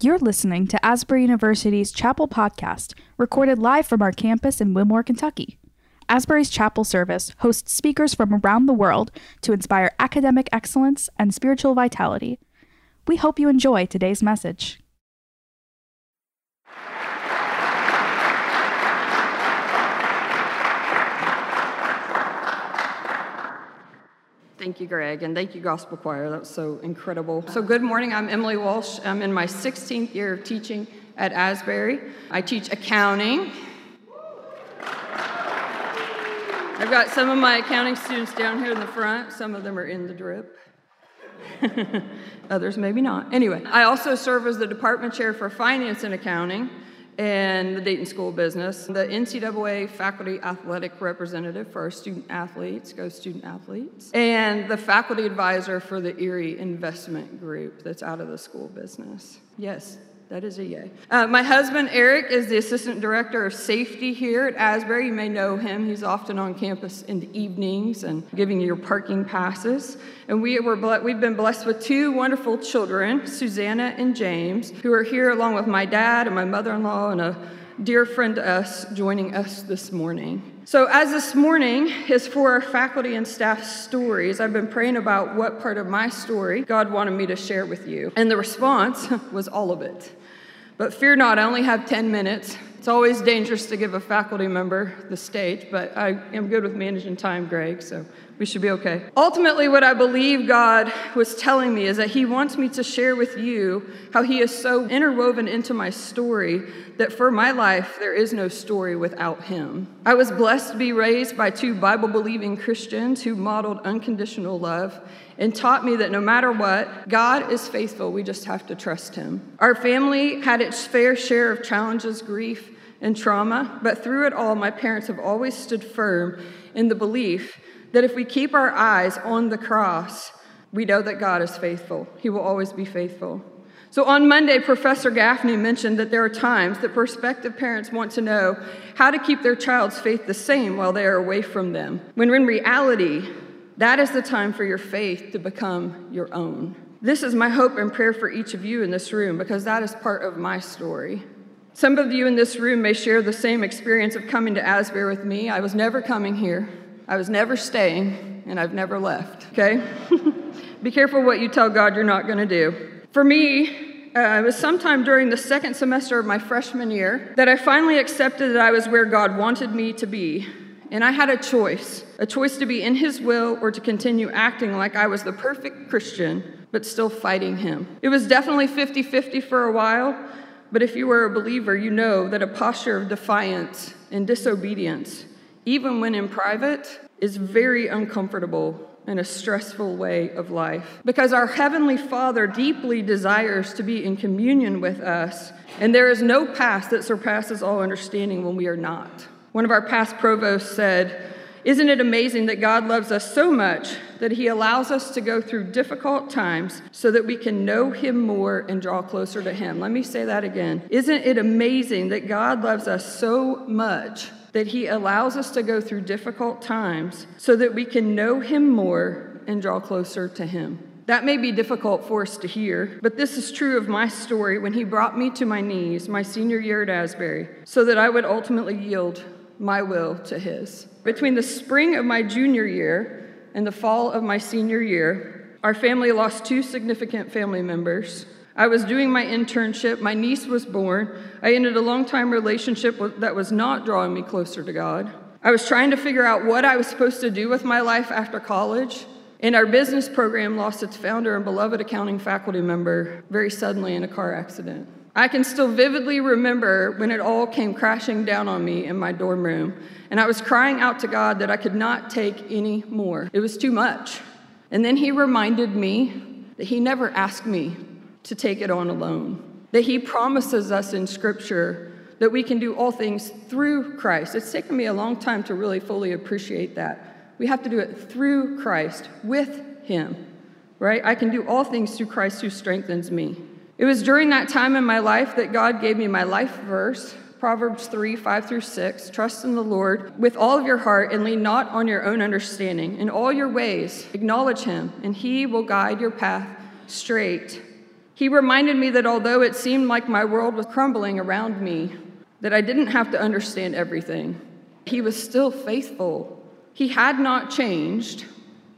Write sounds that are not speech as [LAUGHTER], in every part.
You're listening to Asbury University's Chapel Podcast, recorded live from our campus in Wilmore, Kentucky. Asbury's Chapel Service hosts speakers from around the world to inspire academic excellence and spiritual vitality. We hope you enjoy today's message. Thank you, Greg, and thank you, Gospel Choir. That was so incredible. So, good morning. I'm Emily Walsh. I'm in my 16th year of teaching at Asbury. I teach accounting. I've got some of my accounting students down here in the front, some of them are in the drip. [LAUGHS] Others maybe not. Anyway, I also serve as the department chair for finance and accounting and the Dayton School Business, the NCAA faculty athletic representative for our student athletes, go student athletes, and the faculty advisor for the Erie Investment Group that's out of the school business. Yes, that is a yay. Uh, my husband, Eric, is the assistant director of safety here at Asbury. You may know him. He's often on campus in the evenings and giving you your parking passes. And we were ble- we've been blessed with two wonderful children, Susanna and James, who are here along with my dad and my mother in law and a dear friend us joining us this morning. So, as this morning is for our faculty and staff stories, I've been praying about what part of my story God wanted me to share with you. And the response [LAUGHS] was all of it. But fear not, I only have 10 minutes. It's always dangerous to give a faculty member the stage, but I am good with managing time, Greg, so we should be okay. Ultimately, what I believe God was telling me is that He wants me to share with you how He is so interwoven into my story that for my life, there is no story without Him. I was blessed to be raised by two Bible believing Christians who modeled unconditional love and taught me that no matter what, God is faithful. We just have to trust Him. Our family had its fair share of challenges, grief, and trauma, but through it all, my parents have always stood firm in the belief that if we keep our eyes on the cross, we know that God is faithful. He will always be faithful. So on Monday, Professor Gaffney mentioned that there are times that prospective parents want to know how to keep their child's faith the same while they are away from them, when in reality, that is the time for your faith to become your own. This is my hope and prayer for each of you in this room because that is part of my story. Some of you in this room may share the same experience of coming to Asbury with me. I was never coming here, I was never staying, and I've never left, okay? [LAUGHS] Be careful what you tell God you're not going to do. For me, uh, it was sometime during the second semester of my freshman year that I finally accepted that I was where God wanted me to be. And I had a choice a choice to be in His will or to continue acting like I was the perfect Christian, but still fighting Him. It was definitely 50 50 for a while, but if you were a believer, you know that a posture of defiance and disobedience, even when in private, is very uncomfortable and a stressful way of life. Because our Heavenly Father deeply desires to be in communion with us, and there is no past that surpasses all understanding when we are not. One of our past provosts said, Isn't it amazing that God loves us so much that He allows us to go through difficult times so that we can know Him more and draw closer to Him? Let me say that again. Isn't it amazing that God loves us so much that He allows us to go through difficult times so that we can know Him more and draw closer to Him? That may be difficult for us to hear, but this is true of my story when He brought me to my knees my senior year at Asbury so that I would ultimately yield my will to His. Between the spring of my junior year and the fall of my senior year, our family lost two significant family members. I was doing my internship, my niece was born. I ended a long time relationship that was not drawing me closer to God. I was trying to figure out what I was supposed to do with my life after college. And our business program lost its founder and beloved accounting faculty member very suddenly in a car accident. I can still vividly remember when it all came crashing down on me in my dorm room, and I was crying out to God that I could not take any more. It was too much. And then He reminded me that He never asked me to take it on alone, that He promises us in Scripture that we can do all things through Christ. It's taken me a long time to really fully appreciate that. We have to do it through Christ, with Him, right? I can do all things through Christ who strengthens me. It was during that time in my life that God gave me my life verse, Proverbs 3 5 through 6. Trust in the Lord with all of your heart and lean not on your own understanding. In all your ways, acknowledge Him, and He will guide your path straight. He reminded me that although it seemed like my world was crumbling around me, that I didn't have to understand everything. He was still faithful. He had not changed,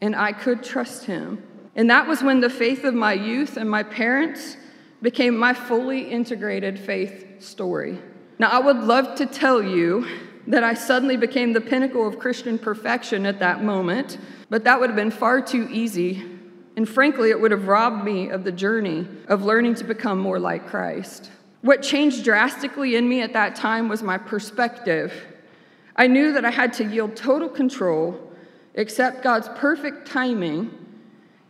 and I could trust him. And that was when the faith of my youth and my parents became my fully integrated faith story. Now, I would love to tell you that I suddenly became the pinnacle of Christian perfection at that moment, but that would have been far too easy. And frankly, it would have robbed me of the journey of learning to become more like Christ. What changed drastically in me at that time was my perspective. I knew that I had to yield total control, accept God's perfect timing,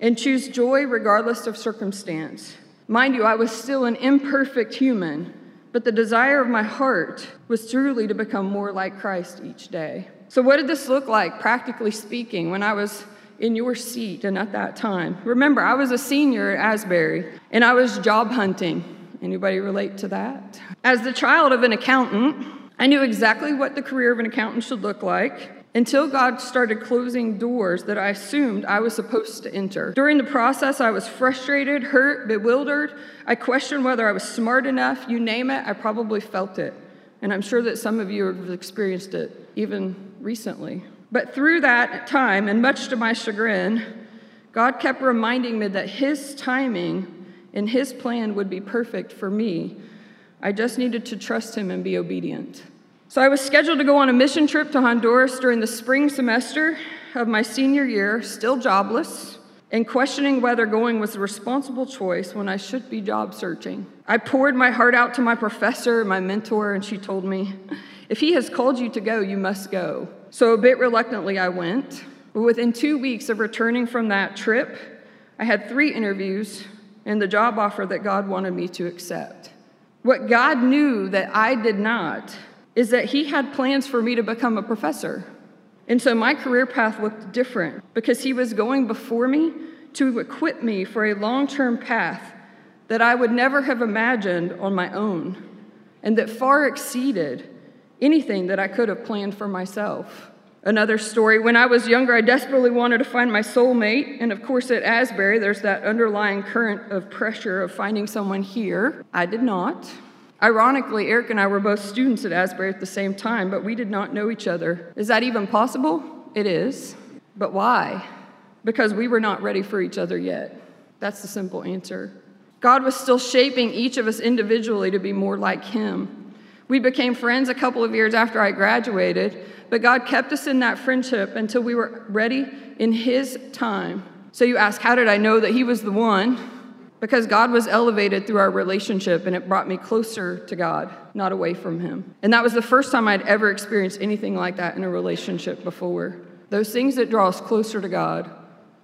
and choose joy regardless of circumstance. Mind you, I was still an imperfect human, but the desire of my heart was truly to become more like Christ each day. So, what did this look like, practically speaking, when I was in your seat and at that time? Remember, I was a senior at Asbury and I was job hunting. Anybody relate to that? As the child of an accountant, I knew exactly what the career of an accountant should look like until God started closing doors that I assumed I was supposed to enter. During the process, I was frustrated, hurt, bewildered. I questioned whether I was smart enough. You name it, I probably felt it. And I'm sure that some of you have experienced it even recently. But through that time, and much to my chagrin, God kept reminding me that His timing and His plan would be perfect for me. I just needed to trust Him and be obedient. So I was scheduled to go on a mission trip to Honduras during the spring semester of my senior year, still jobless, and questioning whether going was the responsible choice when I should be job searching. I poured my heart out to my professor, my mentor, and she told me, If he has called you to go, you must go. So a bit reluctantly, I went. But within two weeks of returning from that trip, I had three interviews and the job offer that God wanted me to accept. What God knew that I did not is that he had plans for me to become a professor. And so my career path looked different because he was going before me to equip me for a long term path that I would never have imagined on my own and that far exceeded anything that I could have planned for myself. Another story when I was younger, I desperately wanted to find my soulmate. And of course, at Asbury, there's that underlying current of pressure of finding someone here. I did not. Ironically, Eric and I were both students at Asbury at the same time, but we did not know each other. Is that even possible? It is. But why? Because we were not ready for each other yet. That's the simple answer. God was still shaping each of us individually to be more like Him. We became friends a couple of years after I graduated, but God kept us in that friendship until we were ready in His time. So you ask, how did I know that He was the one? because God was elevated through our relationship and it brought me closer to God, not away from Him. And that was the first time I'd ever experienced anything like that in a relationship before. Those things that draw us closer to God,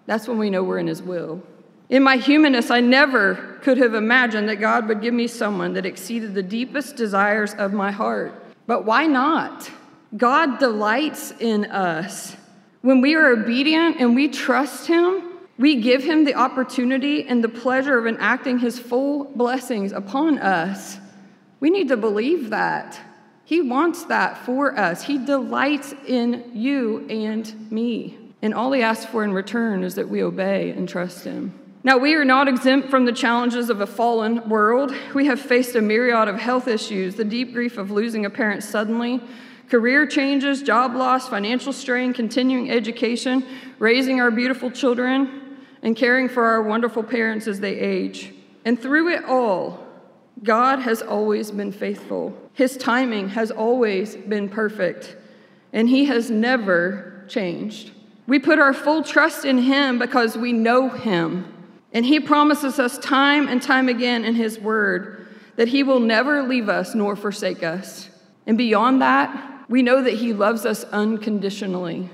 that's when we know we're in His will. In my humanness, I never could have imagined that God would give me someone that exceeded the deepest desires of my heart. But why not? God delights in us. When we are obedient and we trust Him, we give him the opportunity and the pleasure of enacting his full blessings upon us. We need to believe that. He wants that for us. He delights in you and me. And all he asks for in return is that we obey and trust him. Now, we are not exempt from the challenges of a fallen world. We have faced a myriad of health issues, the deep grief of losing a parent suddenly, career changes, job loss, financial strain, continuing education, raising our beautiful children, and caring for our wonderful parents as they age. And through it all, God has always been faithful. His timing has always been perfect, and He has never changed. We put our full trust in Him because we know Him. And He promises us time and time again in His Word that He will never leave us nor forsake us. And beyond that, we know that He loves us unconditionally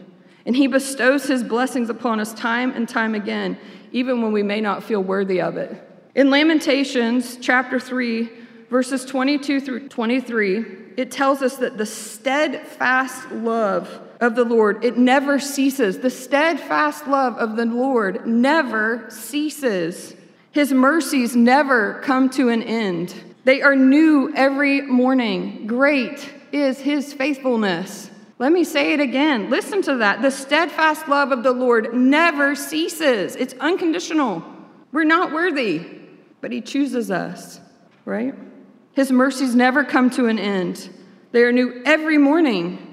and He bestows His blessings upon us time and time again, even when we may not feel worthy of it. In Lamentations chapter 3, verses 22 through 23, it tells us that the steadfast love of the Lord, it never ceases. The steadfast love of the Lord never ceases. His mercies never come to an end. They are new every morning. Great is his faithfulness. Let me say it again. Listen to that. The steadfast love of the Lord never ceases, it's unconditional. We're not worthy. but He chooses us, right? His mercies never come to an end, they are new every morning.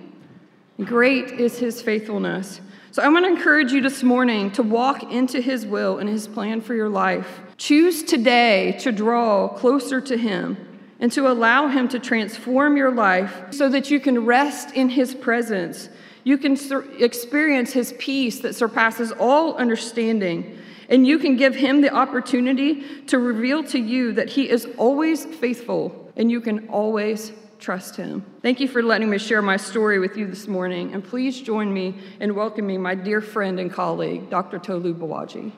Great is His faithfulness. So I want to encourage you this morning to walk into His will and His plan for your life. Choose today to draw closer to Him and to allow Him to transform your life so that you can rest in His presence. You can sur- experience His peace that surpasses all understanding. And you can give Him the opportunity to reveal to you that He is always faithful and you can always trust Him. Thank you for letting me share my story with you this morning. And please join me in welcoming my dear friend and colleague, Dr. Tolu Bawaji.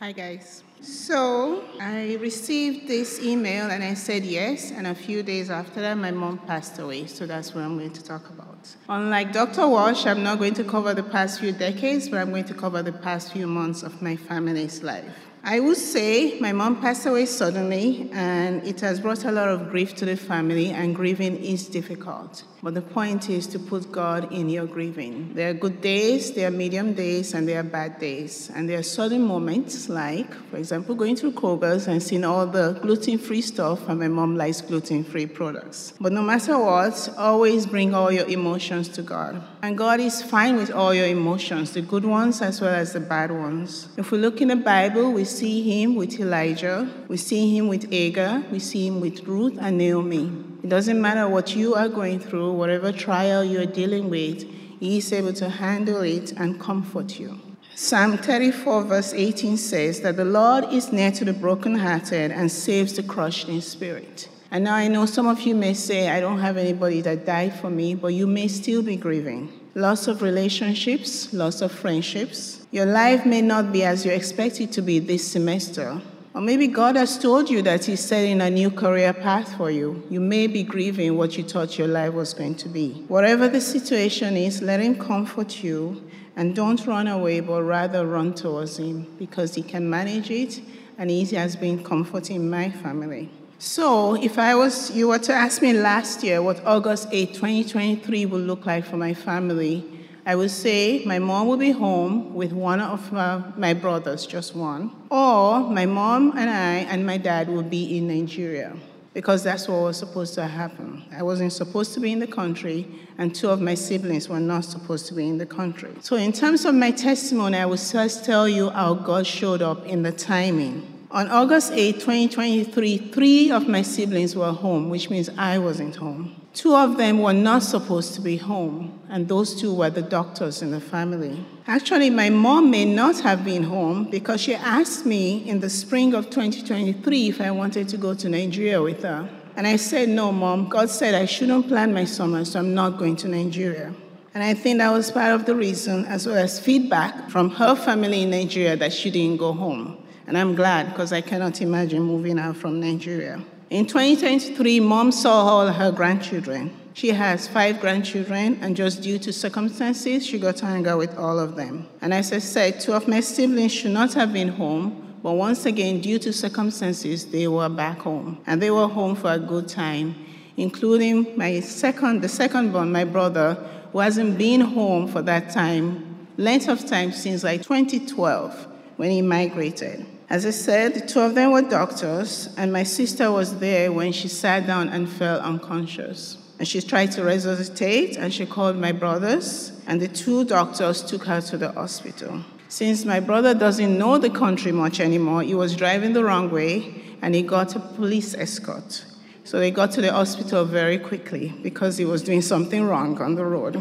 Hi, guys. So I received this email and I said yes, and a few days after that, my mom passed away. So that's what I'm going to talk about. Unlike Dr. Walsh, I'm not going to cover the past few decades, but I'm going to cover the past few months of my family's life. I would say my mom passed away suddenly, and it has brought a lot of grief to the family, and grieving is difficult. But the point is to put God in your grieving. There are good days, there are medium days, and there are bad days. And there are sudden moments, like, for example, going through Kroger's and seeing all the gluten free stuff, and my mom likes gluten free products. But no matter what, always bring all your emotions to God. And God is fine with all your emotions, the good ones as well as the bad ones. If we look in the Bible, we see him with Elijah, we see him with Hagar, we see him with Ruth and Naomi. It doesn't matter what you are going through, whatever trial you're dealing with, he is able to handle it and comfort you. Psalm 34, verse 18 says that the Lord is near to the brokenhearted and saves the crushed in spirit. And now I know some of you may say, I don't have anybody that died for me, but you may still be grieving. Loss of relationships, loss of friendships. Your life may not be as you expect it to be this semester. Or maybe God has told you that He's setting a new career path for you. You may be grieving what you thought your life was going to be. Whatever the situation is, let Him comfort you and don't run away, but rather run towards Him because He can manage it and He has been comforting my family. So, if I was, you were to ask me last year what August 8, 2023 will look like for my family, I would say my mom will be home with one of uh, my brothers, just one, or my mom and I and my dad will be in Nigeria because that's what was supposed to happen. I wasn't supposed to be in the country, and two of my siblings were not supposed to be in the country. So, in terms of my testimony, I will first tell you how God showed up in the timing. On August 8, 2023, three of my siblings were home, which means I wasn't home. Two of them were not supposed to be home, and those two were the doctors in the family. Actually, my mom may not have been home because she asked me in the spring of 2023 if I wanted to go to Nigeria with her. And I said, No, mom. God said I shouldn't plan my summer, so I'm not going to Nigeria. And I think that was part of the reason, as well as feedback from her family in Nigeria, that she didn't go home. And I'm glad because I cannot imagine moving out from Nigeria. In 2023, mom saw all her grandchildren. She has five grandchildren, and just due to circumstances, she got to hang out with all of them. And as I said, two of my siblings should not have been home, but once again, due to circumstances, they were back home. And they were home for a good time, including my second, the second born, my brother, who hasn't been home for that time, length of time since like 2012 when he migrated. As I said, two of them were doctors, and my sister was there when she sat down and fell unconscious. And she tried to resuscitate, and she called my brothers, and the two doctors took her to the hospital. Since my brother doesn't know the country much anymore, he was driving the wrong way, and he got a police escort. So they got to the hospital very quickly because he was doing something wrong on the road.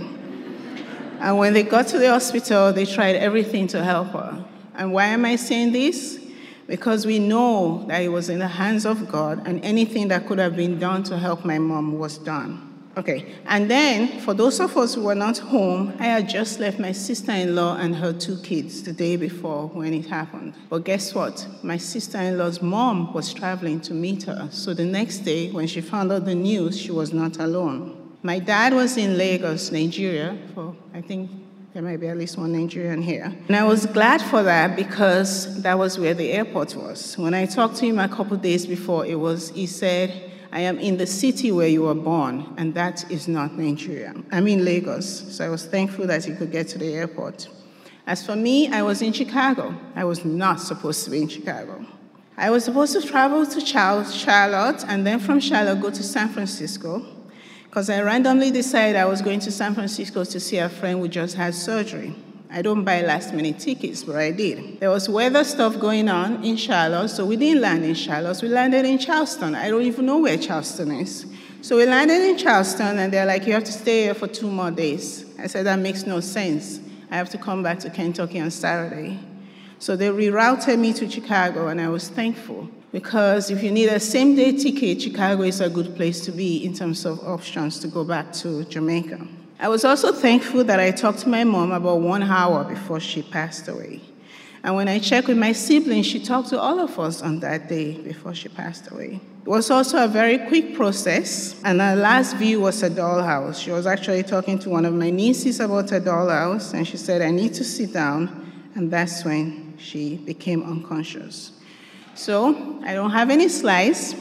And when they got to the hospital, they tried everything to help her. And why am I saying this? Because we know that it was in the hands of God, and anything that could have been done to help my mom was done. Okay, and then for those of us who were not home, I had just left my sister in law and her two kids the day before when it happened. But guess what? My sister in law's mom was traveling to meet her. So the next day, when she found out the news, she was not alone. My dad was in Lagos, Nigeria, for I think there might be at least one Nigerian here. And I was glad for that because that was where the airport was. When I talked to him a couple days before, it was, he said, I am in the city where you were born, and that is not Nigeria. I'm in Lagos, so I was thankful that he could get to the airport. As for me, I was in Chicago. I was not supposed to be in Chicago. I was supposed to travel to Charlotte and then from Charlotte go to San Francisco because I randomly decided I was going to San Francisco to see a friend who just had surgery. I don't buy last minute tickets, but I did. There was weather stuff going on in Charlotte, so we didn't land in Charlotte. We landed in Charleston. I don't even know where Charleston is. So we landed in Charleston, and they're like, You have to stay here for two more days. I said, That makes no sense. I have to come back to Kentucky on Saturday. So they rerouted me to Chicago, and I was thankful because if you need a same day ticket, Chicago is a good place to be in terms of options to go back to Jamaica. I was also thankful that I talked to my mom about one hour before she passed away. And when I checked with my siblings, she talked to all of us on that day before she passed away. It was also a very quick process, and our last view was a dollhouse. She was actually talking to one of my nieces about a dollhouse, and she said, I need to sit down, and that's when she became unconscious. So I don't have any slides,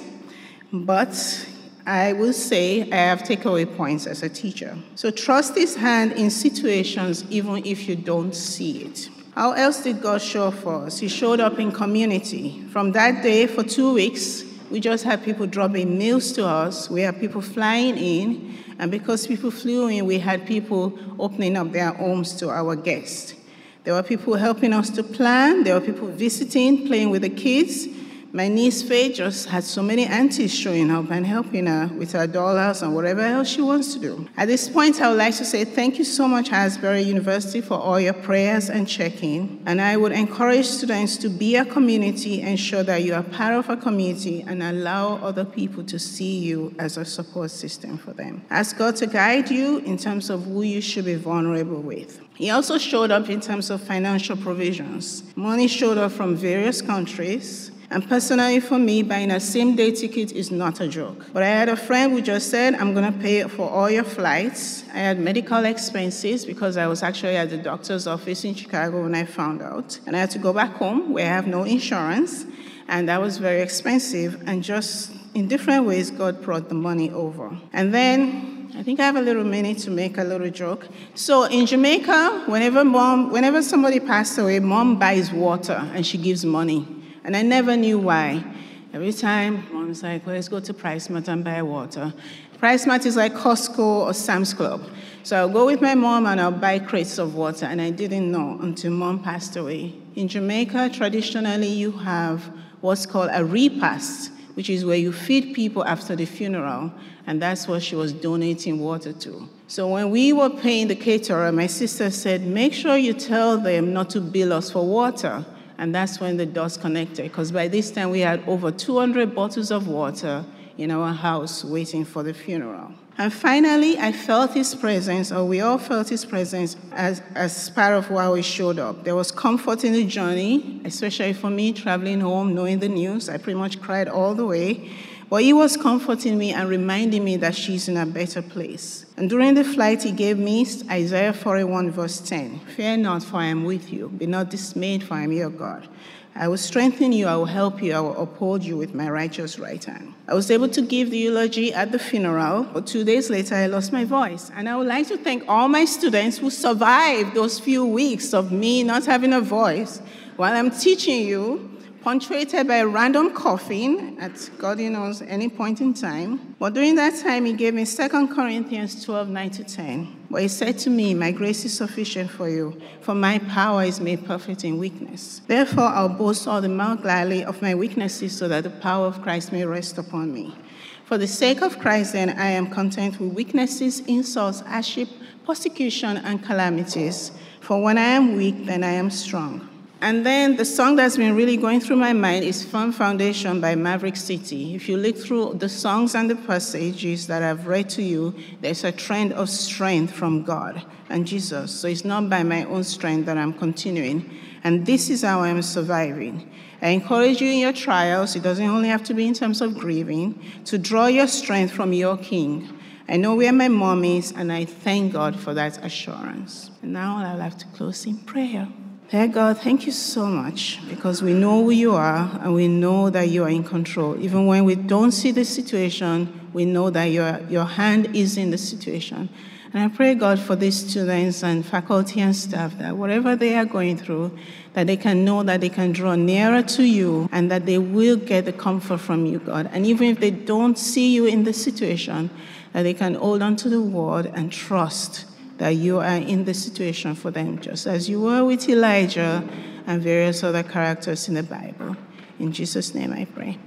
but I will say I have takeaway points as a teacher. So trust His hand in situations even if you don't see it. How else did God show up for us? He showed up in community. From that day, for two weeks, we just had people dropping meals to us. We had people flying in. And because people flew in, we had people opening up their homes to our guests. There were people helping us to plan. There were people visiting, playing with the kids. My niece Faye just had so many aunties showing up and helping her with her dollhouse and whatever else she wants to do. At this point, I would like to say thank you so much, Asbury University, for all your prayers and checking. And I would encourage students to be a community, ensure that you are part of a community, and allow other people to see you as a support system for them. Ask God to guide you in terms of who you should be vulnerable with. He also showed up in terms of financial provisions. Money showed up from various countries. And personally, for me, buying a same day ticket is not a joke. But I had a friend who just said, I'm going to pay for all your flights. I had medical expenses because I was actually at the doctor's office in Chicago when I found out. And I had to go back home where I have no insurance. And that was very expensive. And just in different ways, God brought the money over. And then I think I have a little minute to make a little joke. So in Jamaica, whenever mom, whenever somebody passed away, mom buys water and she gives money. And I never knew why. Every time, mom's like, well, let's go to PriceSmart and buy water. PriceSmart is like Costco or Sam's Club. So I'll go with my mom and I'll buy crates of water. And I didn't know until mom passed away. In Jamaica, traditionally, you have what's called a repast which is where you feed people after the funeral, and that's what she was donating water to. So when we were paying the caterer, my sister said, Make sure you tell them not to bill us for water. And that's when the dots connected, because by this time we had over 200 bottles of water in our house waiting for the funeral. And finally, I felt his presence, or we all felt his presence as, as part of why we showed up. There was comfort in the journey, especially for me traveling home, knowing the news. I pretty much cried all the way. But he was comforting me and reminding me that she's in a better place. And during the flight, he gave me Isaiah 41, verse 10 Fear not, for I am with you. Be not dismayed, for I am your God. I will strengthen you, I will help you, I will uphold you with my righteous right hand. I was able to give the eulogy at the funeral, but two days later I lost my voice. And I would like to thank all my students who survived those few weeks of me not having a voice while I'm teaching you punctuated by a random coughing at God knows any point in time. But during that time, he gave me 2 Corinthians 12 9 to 10, where he said to me, My grace is sufficient for you, for my power is made perfect in weakness. Therefore, I'll boast all the more gladly of my weaknesses, so that the power of Christ may rest upon me. For the sake of Christ, then, I am content with weaknesses, insults, hardship, persecution, and calamities. For when I am weak, then I am strong. And then the song that's been really going through my mind is Firm Foundation by Maverick City. If you look through the songs and the passages that I've read to you, there's a trend of strength from God and Jesus. So it's not by my own strength that I'm continuing. And this is how I'm surviving. I encourage you in your trials, it doesn't only have to be in terms of grieving, to draw your strength from your King. I know where my mom is, and I thank God for that assurance. And now I'll have to close in prayer. Dear God, thank you so much because we know who you are and we know that you are in control. Even when we don't see the situation, we know that your, your hand is in the situation. And I pray, God, for these students and faculty and staff that whatever they are going through, that they can know that they can draw nearer to you and that they will get the comfort from you, God. And even if they don't see you in the situation, that they can hold on to the word and trust that you are in the situation for them, just as you were with Elijah and various other characters in the Bible. In Jesus' name I pray.